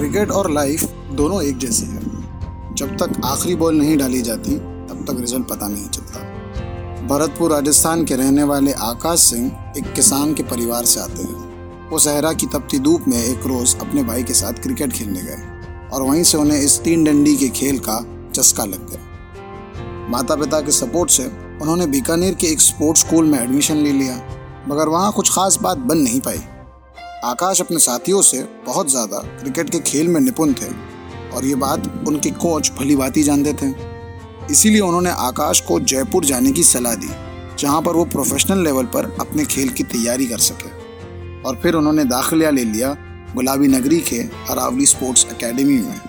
Cricket और life दोनों एक जैसी है। जब तक आखिरी बॉल नहीं डाली जाती, तब तक रिज़ल्ट पता नहीं चलता। भरतपुर, राजस्थान के रहने वाले आकाश सिंह एक किसान के परिवार से आते हैं। वो सहरा की तपती धूप में एक रोज अपने भाई के साथ क्रिकेट खेलने गए और वहीं से उन्हें इस तीन डंडी के खेल का चस्का लग गया। माता पिता के सपोर्ट से उन्होंने बीकानेर के एक स्पोर्ट्स स्कूल में एडमिशन ले लिया, मगर वहाँ कुछ खास बात बन नहीं पाई। आकाश अपने साथियों से बहुत ज़्यादा क्रिकेट के खेल में निपुण थे और ये बात उनके कोच भली बाती जानते थे। इसीलिए उन्होंने आकाश को जयपुर जाने की सलाह दी, जहाँ पर वो प्रोफेशनल लेवल पर अपने खेल की तैयारी कर सके। और फिर उन्होंने दाखिला ले लिया गुलाबी नगरी के अरावली स्पोर्ट्स एकेडमी में।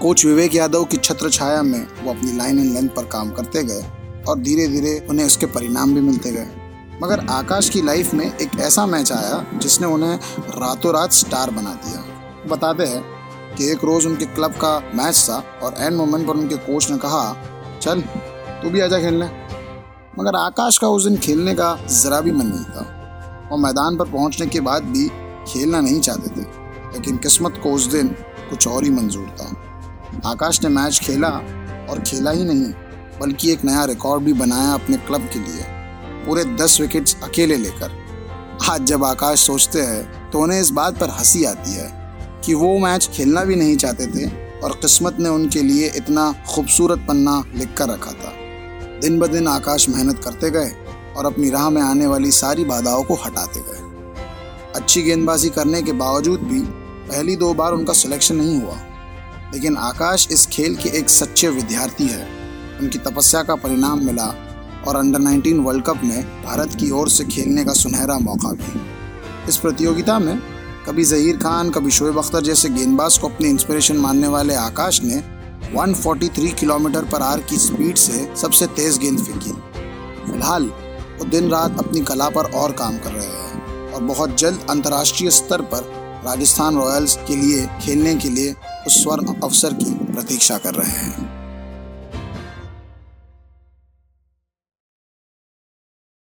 कोच विवेक यादव की छत्र छाया में वो अपनी लाइन एंड लेंथ पर काम करते गए और धीरे धीरे उन्हें उसके परिणाम भी मिलते गए। मगर आकाश की लाइफ में एक ऐसा मैच आया जिसने उन्हें रातों रात स्टार बना दिया। बताते हैं कि एक रोज उनके क्लब का मैच था और एंड मोमेंट पर उनके कोच ने कहा, चल, तू भी आजा खेलने। मगर आकाश का उस दिन खेलने का जरा भी मन नहीं था और मैदान पर पहुँचने के बाद भी खेलना नहीं चाहते थे, लेकिन किस्मत को उस दिन कुछ और ही मंजूर था। आकाश ने मैच खेला और खेला ही नहीं, बल्कि एक नया रिकॉर्ड भी बनाया अपने क्लब के लिए। पूरे दस विकेट्स अकेले लेकर। आज जब आकाश सोचते हैं तो उन्हें इस बात पर हँसी आती है कि वो मैच खेलना भी नहीं चाहते थे और किस्मत ने उनके लिए इतना खूबसूरत पन्ना लिख कर रखा था। दिन ब दिन आकाश मेहनत करते गए और अपनी राह में आने वाली सारी बाधाओं को हटाते गए। अच्छी गेंदबाजी करने के बावजूद भी पहली दो बार उनका सिलेक्शन नहीं हुआ। लेकिन आकाश इस खेल के एक सच्चे विद्यार्थी है। उनकी तपस्या का परिणाम मिला और अंडर 19 वर्ल्ड कप में भारत की ओर से खेलने का सुनहरा मौका भी। इस प्रतियोगिता में कभी जहीर खान, कभी शोएब अख्तर जैसे गेंदबाज को अपने इंस्पिरेशन मानने वाले आकाश ने 143 किलोमीटर पर आर की स्पीड से सबसे तेज गेंद फेंकी। फ़िलहाल, वो दिन रात अपनी कला पर और काम कर रहे हैं और बहुत जल्द अंतर्राष्ट्रीय स्तर पर राजस्थान रॉयल्स के लिए, खेलने के लिए उस स्वर्ण अवसर की प्रतीक्षा कर रहे हैं।